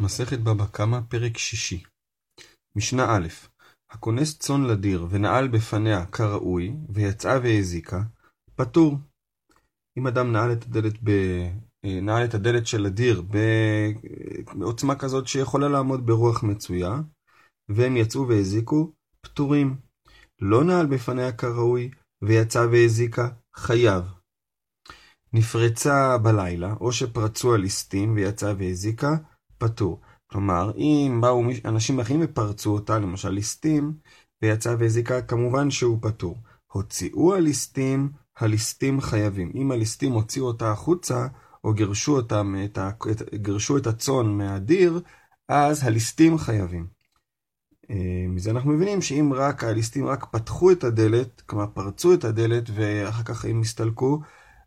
מסכת בבא קמא, פרק שישי. משנה א' הכונס צאן לדיר ונעל בפניה כראוי, ויצאה והזיקה, פטור. אם אדם נעל את הדלת, ב... נעל את הדלת של הדיר בעוצמה כזאת שיכולה לעמוד ברוח מצויה, והם יצאו והזיקו, פטורים. לא נעל בפניה כראוי, ויצאה והזיקה, חייב. נפרצה בלילה, או שפרצו הליסטים ויצאה והזיקה, פטור. כלומר, אם באו אנשים אחרים ופרצו אותה, למשל ליסטים, ויצאה והזיקה, כמובן שהוא פטור. הוציאו הליסטים, הליסטים חייבים. אם הליסטים הוציאו אותה החוצה, או גירשו, אותם, את ה, את, גירשו את הצאן מהדיר, אז הליסטים חייבים. אה, מזה אנחנו מבינים שאם רק הליסטים רק פתחו את הדלת, כלומר פרצו את הדלת ואחר כך הם הסתלקו,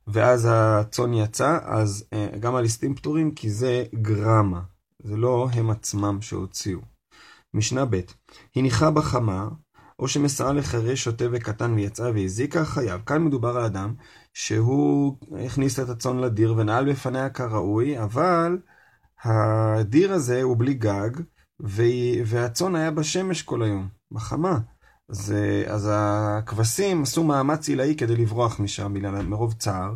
ואז הצאן יצא, אז אה, גם הליסטים פטורים כי זה גרמה. זה לא הם עצמם שהוציאו. משנה ב' הניחה בחמה, או שמסרה לחרש שוטה וקטן ויצאה והזיקה, חייב. כאן מדובר על אדם שהוא הכניס את הצאן לדיר ונעל בפניה כראוי, אבל הדיר הזה הוא בלי גג, והצאן היה בשמש כל היום, בחמה. אז, אז הכבשים עשו מאמץ עילאי כדי לברוח משם מרוב צער,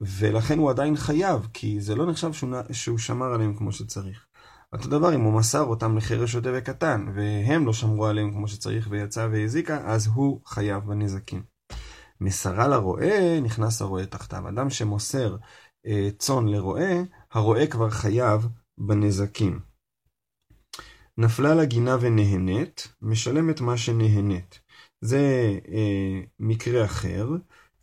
ולכן הוא עדיין חייב, כי זה לא נחשב שהוא, שהוא שמר עליהם כמו שצריך. אותו דבר אם הוא מסר אותם לחרש שוטה וקטן, והם לא שמרו עליהם כמו שצריך ויצא והזיקה, אז הוא חייב בנזקים. מסרה לרועה, נכנס הרועה תחתיו. אדם שמוסר אה, צאן לרועה, הרועה כבר חייב בנזקים. נפלה לגינה ונהנית, משלמת מה שנהנית. זה אה, מקרה אחר.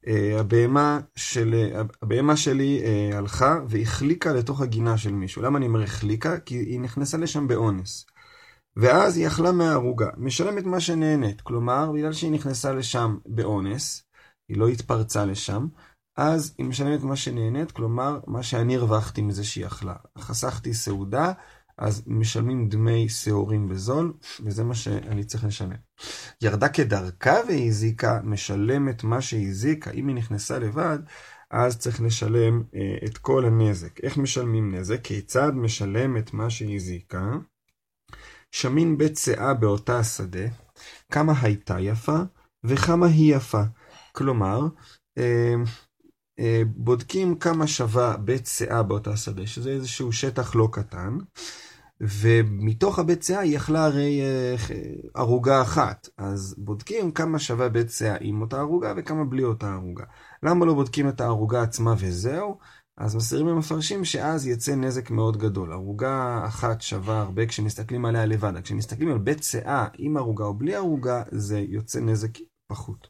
אה, הבהמה, של, הבהמה שלי אה, הלכה והחליקה לתוך הגינה של מישהו. למה אני אומר החליקה? כי היא נכנסה לשם באונס. ואז היא אכלה מהערוגה. משלמת מה שנהנית. כלומר, בגלל שהיא נכנסה לשם באונס, היא לא התפרצה לשם, אז היא משלמת מה שנהנית, כלומר, מה שאני הרווחתי מזה שהיא אכלה. חסכתי סעודה, אז משלמים דמי שעורים בזול, וזה מה שאני צריך לשלם. ירדה כדרכה והזיקה, משלמת מה שהזיקה, אם היא נכנסה לבד, אז צריך לשלם אה, את כל הנזק. איך משלמים נזק? כיצד משלם את מה שהזיקה? שמין בית שאה באותה השדה, כמה הייתה יפה וכמה היא יפה. כלומר, אה, אה, בודקים כמה שווה בית שאה באותה שדה, שזה איזשהו שטח לא קטן, ומתוך הבית שאה היא יכלה הרי אה, ערוגה אחת, אז בודקים כמה שווה בית שאה עם אותה ערוגה וכמה בלי אותה ערוגה. למה לא בודקים את הערוגה עצמה וזהו? אז מסירים למפרשים שאז יצא נזק מאוד גדול. ערוגה אחת שווה הרבה כשמסתכלים עליה לבד, כשמסתכלים על בית שאה עם ערוגה או בלי ערוגה, זה יוצא נזק פחות.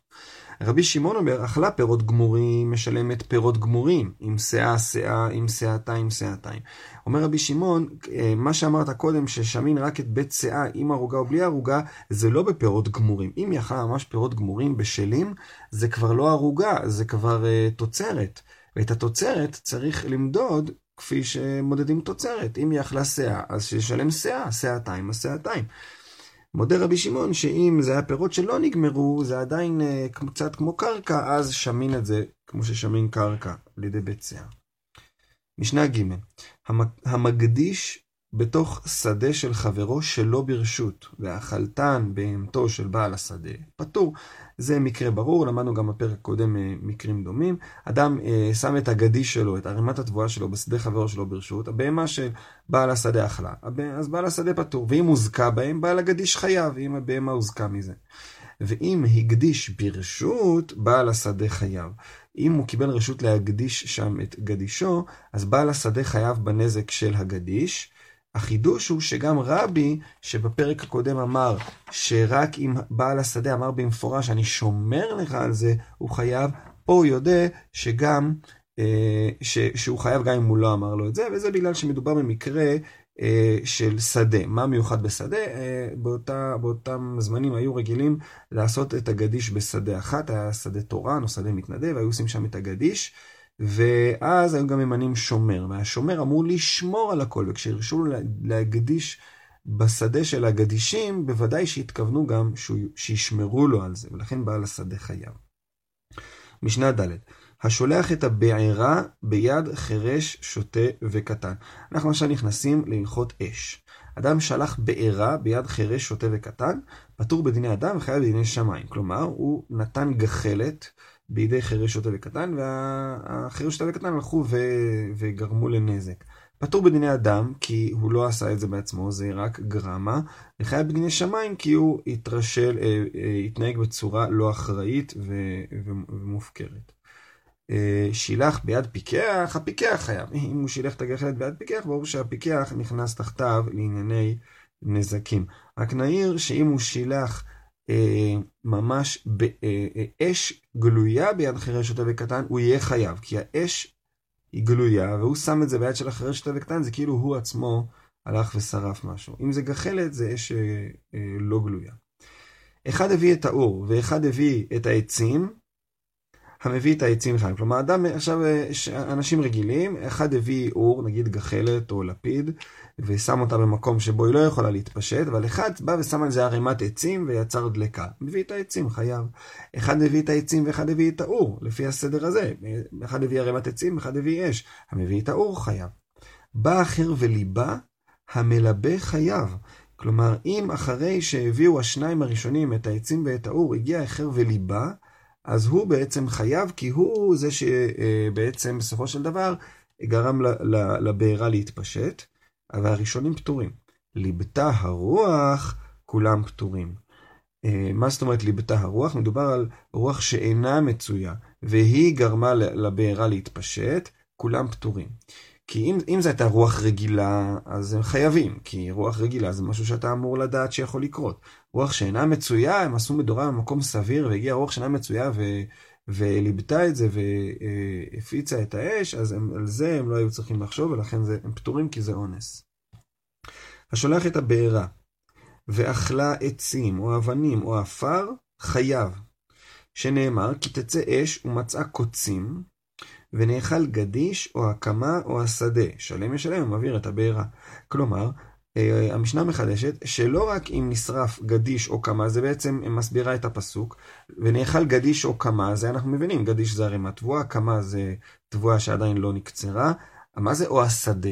רבי שמעון אומר, אכלה פירות גמורים, משלמת פירות גמורים, עם שאה שאה, עם שאתה, עם שאתיים. אומר רבי שמעון, אה, מה שאמרת קודם, ששמין רק את בית שאה עם ערוגה או בלי ערוגה, זה לא בפירות גמורים. אם היא אכלה ממש פירות גמורים בשלים, זה כבר לא ערוגה, זה כבר uh, תוצרת. ואת התוצרת צריך למדוד כפי שמודדים תוצרת. אם היא אכלה שאה, אז שישלם שאה, שאתיים, אז שאתיים. מודה רבי שמעון שאם זה היה פירות שלא נגמרו, זה עדיין uh, קצת כמו קרקע, אז שמין את זה כמו ששמין קרקע על ידי בית שיער. משנה ג' המקדיש בתוך שדה של חברו שלא ברשות, והאכלתן בהמתו של בעל השדה, פטור. זה מקרה ברור, למדנו גם בפרק הקודם אה, מקרים דומים. אדם אה, שם את הגדיש שלו, את ערימת התבואה שלו בשדה חברו שלו ברשות, הבהמה של בעל השדה אכלה, אז בעל השדה פטור. ואם הוזכה בהם, בעל הגדיש חייב, אם הבהמה הוזכה מזה. ואם הקדיש ברשות, בעל השדה חייב. אם הוא קיבל רשות להקדיש שם את גדישו, אז בעל השדה חייב בנזק של הגדיש. החידוש הוא שגם רבי, שבפרק הקודם אמר שרק אם בעל השדה אמר במפורש, אני שומר לך על זה, הוא חייב, פה הוא יודע שגם, אה, ש, שהוא חייב גם אם הוא לא אמר לו את זה, וזה בגלל שמדובר במקרה אה, של שדה. מה מיוחד בשדה? אה, באותה, באותם זמנים היו רגילים לעשות את הגדיש בשדה אחת, היה שדה תורן או שדה מתנדב, היו עושים שם את הגדיש. ואז היו גם ממנים שומר, והשומר אמור לשמור על הכל, וכשהרשו לו להקדיש בשדה של הגדישים, בוודאי שהתכוונו גם שישמרו לו על זה, ולכן בעל השדה חייב. משנה ד' השולח את הבעירה ביד חירש, שוטה וקטן. אנחנו עכשיו נכנסים להלכות אש. אדם שלח בעירה ביד חירש, שוטה וקטן, פטור בדיני אדם וחייב בדיני שמיים. כלומר, הוא נתן גחלת בידי חירש, שוטה וקטן, והחירש, שוטה וקטן הלכו ו... וגרמו לנזק. פטור בדיני אדם, כי הוא לא עשה את זה בעצמו, זה רק גרמה, וחייב בדיני שמיים, כי הוא התרשל, אה, אה, התנהג בצורה לא אחראית ומופקרת. אה, שילח ביד פיקח, הפיקח חייב. אם הוא שילח את הגחלת ביד פיקח, ברור שהפיקח נכנס תחתיו לענייני נזקים. רק נעיר שאם הוא שילח ממש באש אה, גלויה ביד חירש שוטה וקטן, הוא יהיה חייב, כי האש היא גלויה, והוא שם את זה ביד של החירש שוטה וקטן, זה כאילו הוא עצמו הלך ושרף משהו. אם זה גחלת, זה אש אה, אה, לא גלויה. אחד הביא את האור, ואחד הביא את העצים, המביא את העצים חיים. כלומר, אדם, עכשיו, אנשים רגילים, אחד הביא אור, נגיד גחלת או לפיד, ושם אותה במקום שבו היא לא יכולה להתפשט, אבל אחד בא ושם על זה ערימת עצים ויצר דלקה. מביא את העצים, חייב. אחד הביא את העצים ואחד הביא את האור, לפי הסדר הזה. אחד הביא ערימת עצים, אחד הביא אש. המביא את האור, חייב. בא אחר וליבה, המלבה חייב. כלומר, אם אחרי שהביאו השניים הראשונים את העצים ואת האור, הגיע אחר וליבה, אז הוא בעצם חייב, כי הוא זה שבעצם בסופו של דבר גרם לבעירה להתפשט, אבל הראשונים פטורים. ליבתה הרוח, כולם פטורים. אה, מה זאת אומרת ליבתה הרוח? מדובר על רוח שאינה מצויה, והיא גרמה לבעירה להתפשט, כולם פטורים. כי אם, אם זו הייתה רוח רגילה, אז הם חייבים, כי רוח רגילה זה משהו שאתה אמור לדעת שיכול לקרות. רוח שאינה מצויה, הם עשו מדורה במקום סביר, והגיעה רוח שאינה מצויה ו, וליבתה את זה והפיצה את האש, אז הם, על זה הם לא היו צריכים לחשוב, ולכן זה, הם פטורים כי זה אונס. השולח את הבעירה ואכלה עצים או אבנים או עפר, חייב. שנאמר, כי תצא אש ומצאה קוצים, ונאכל גדיש או הקמה או השדה, שלם ישלם ומבעיר את הבעירה. כלומר, אה, המשנה מחדשת שלא רק אם נשרף גדיש או קמה, זה בעצם מסבירה את הפסוק, ונאכל גדיש או קמה, זה אנחנו מבינים, גדיש זה הרי תבואה, קמה זה תבואה שעדיין לא נקצרה, מה זה או השדה?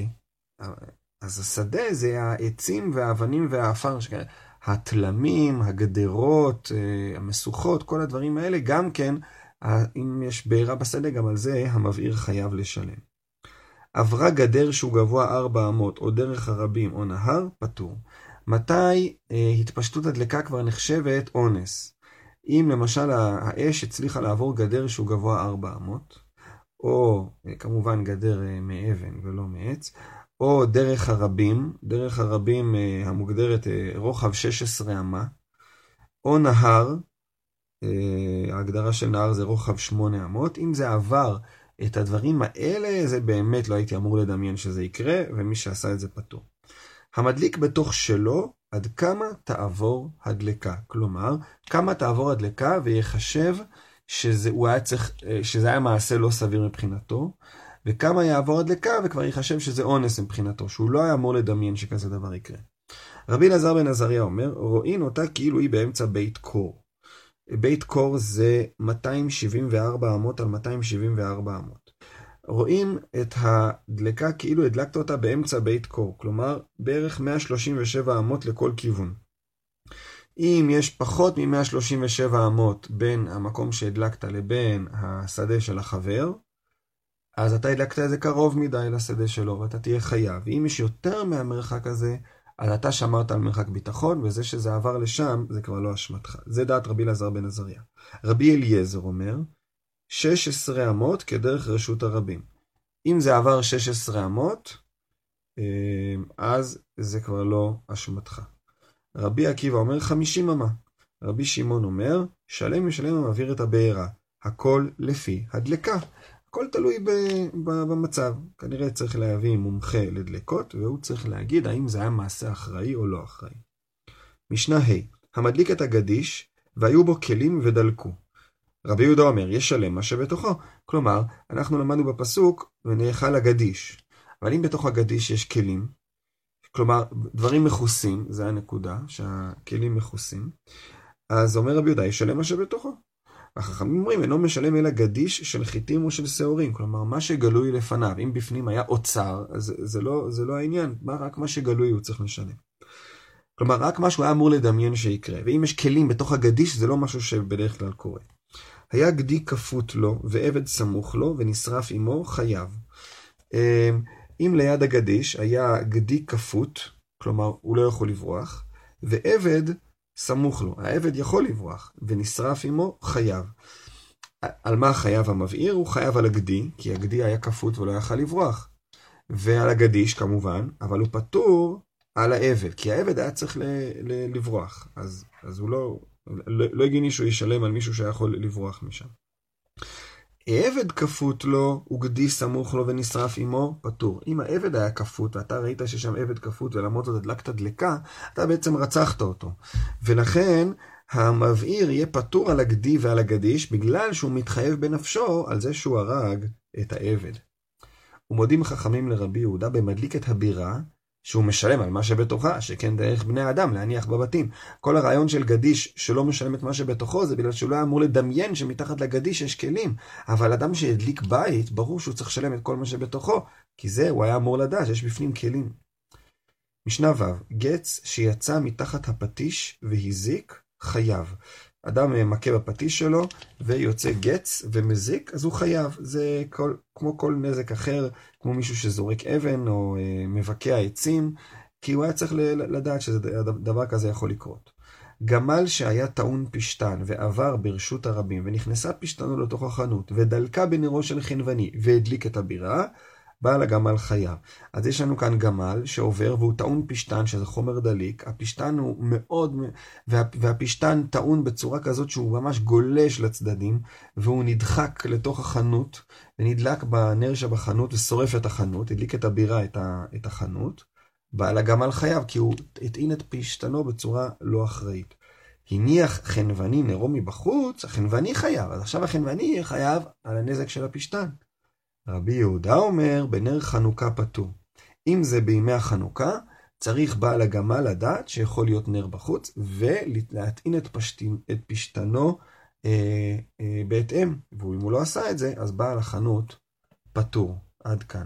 אז השדה זה העצים והאבנים והעפר, התלמים, הגדרות, אה, המשוכות, כל הדברים האלה, גם כן אם יש בעירה בשדה, גם על זה המבעיר חייב לשלם. עברה גדר שהוא גבוה ארבע אמות, או דרך הרבים, או נהר, פטור. מתי אה, התפשטות הדלקה כבר נחשבת אונס? אם למשל האש הצליחה לעבור גדר שהוא גבוה ארבע אמות, או אה, כמובן גדר אה, מאבן ולא מעץ, או דרך הרבים, דרך הרבים אה, המוגדרת אה, רוחב 16 אמה, או נהר, ההגדרה של נהר זה רוחב שמונה אמות. אם זה עבר את הדברים האלה, זה באמת לא הייתי אמור לדמיין שזה יקרה, ומי שעשה את זה פטור. המדליק בתוך שלו, עד כמה תעבור הדלקה. כלומר, כמה תעבור הדלקה ויחשב שזה, היה צריך, אה, שזה היה מעשה לא סביר מבחינתו, וכמה יעבור הדלקה וכבר יחשב שזה אונס מבחינתו, שהוא לא היה אמור לדמיין שכזה דבר יקרה. רבי אלעזר בן עזריה אומר, רואים אותה כאילו היא באמצע בית קור. בית קור זה 274 אמות על 274 אמות. רואים את הדלקה כאילו הדלקת אותה באמצע בית קור, כלומר בערך 137 אמות לכל כיוון. אם יש פחות מ-137 אמות בין המקום שהדלקת לבין השדה של החבר, אז אתה הדלקת את זה קרוב מדי לשדה שלו ואתה תהיה חייב. ואם יש יותר מהמרחק הזה, אז אתה שמרת על מרחק ביטחון, וזה שזה עבר לשם, זה כבר לא אשמתך. זה דעת רבי אלעזר בן עזריה. רבי אליעזר אומר, 16 אמות כדרך רשות הרבים. אם זה עבר 16 אמות, אה, אז זה כבר לא אשמתך. רבי עקיבא אומר 50 אמה. רבי שמעון אומר, שלם משלם המעביר את הבעירה. הכל לפי הדלקה. הכל תלוי במצב. כנראה צריך להביא מומחה לדלקות, והוא צריך להגיד האם זה היה מעשה אחראי או לא אחראי. משנה ה' המדליק את הגדיש, והיו בו כלים ודלקו. רבי יהודה אומר, ישלם מה שבתוכו. כלומר, אנחנו למדנו בפסוק, ונאכל הגדיש. אבל אם בתוך הגדיש יש כלים, כלומר, דברים מכוסים, זה הנקודה, שהכלים מכוסים, אז אומר רבי יהודה, ישלם מה שבתוכו. החכמים אומרים, אינו משלם אלא גדיש של חיטים או של שעורים, כלומר, מה שגלוי לפניו, אם בפנים היה אוצר, אז זה לא, זה לא העניין, מה, רק מה שגלוי הוא צריך לשלם. כלומר, רק מה שהוא היה אמור לדמיין שיקרה, ואם יש כלים בתוך הגדיש, זה לא משהו שבדרך כלל קורה. היה גדי כפות לו, ועבד סמוך לו, ונשרף עמו, חייב. אמ, אם ליד הגדיש היה גדי כפות, כלומר, הוא לא יכול לברוח, ועבד סמוך לו. העבד יכול לברוח, ונשרף עמו, חייב. על מה חייב המבעיר? הוא חייב על הגדי, כי הגדי היה כפות ולא יכל לברוח. ועל הגדיש כמובן, אבל הוא פטור על העבד, כי העבד היה צריך ל- ל- לברוח, אז, אז הוא לא, לא, לא הגיוני שהוא ישלם על מישהו שהיה יכול לברוח משם. עבד כפות לו, וגדי סמוך לו ונשרף עמו, פטור. אם העבד היה כפות, ואתה ראית ששם עבד כפות ולמרות זאת הדלקת דלקה, אתה בעצם רצחת אותו. ולכן, המבעיר יהיה פטור על הגדי ועל הגדיש, בגלל שהוא מתחייב בנפשו על זה שהוא הרג את העבד. ומודים חכמים לרבי יהודה במדליק את הבירה, שהוא משלם על מה שבתוכה, שכן דרך בני האדם להניח בבתים. כל הרעיון של גדיש שלא משלם את מה שבתוכו, זה בגלל שהוא לא היה אמור לדמיין שמתחת לגדיש יש כלים. אבל אדם שהדליק בית, ברור שהוא צריך לשלם את כל מה שבתוכו, כי זה הוא היה אמור לדעת שיש בפנים כלים. משנה ו' גץ שיצא מתחת הפטיש והזיק, חייב. אדם מכה בפטיש שלו ויוצא גץ ומזיק, אז הוא חייב. זה כל, כמו כל נזק אחר, כמו מישהו שזורק אבן או אה, מבקע עצים, כי הוא היה צריך לדעת שדבר כזה יכול לקרות. גמל שהיה טעון פשתן ועבר ברשות הרבים ונכנסה פשתנו לתוך החנות ודלקה בנרו של חנווני והדליק את הבירה, בעל הגמל חייב. אז יש לנו כאן גמל שעובר והוא טעון פשטן, שזה חומר דליק. הפשטן הוא מאוד, וה, והפשטן טעון בצורה כזאת שהוא ממש גולש לצדדים, והוא נדחק לתוך החנות, ונדלק בנר שבחנות ושורף את החנות, הדליק את הבירה, את, ה, את החנות. בעל הגמל חייב, כי הוא הטעין את פשטנו בצורה לא אחראית. הניח חנווני נרו מבחוץ, החנווני חייב, אז עכשיו החנווני חייב על הנזק של הפשטן. רבי יהודה אומר, בנר חנוכה פטור. אם זה בימי החנוכה, צריך בעל הגמל לדעת שיכול להיות נר בחוץ, ולהטעין את, פשטין, את פשטנו אה, אה, בהתאם. ואם הוא לא עשה את זה, אז בעל החנות פטור. עד כאן.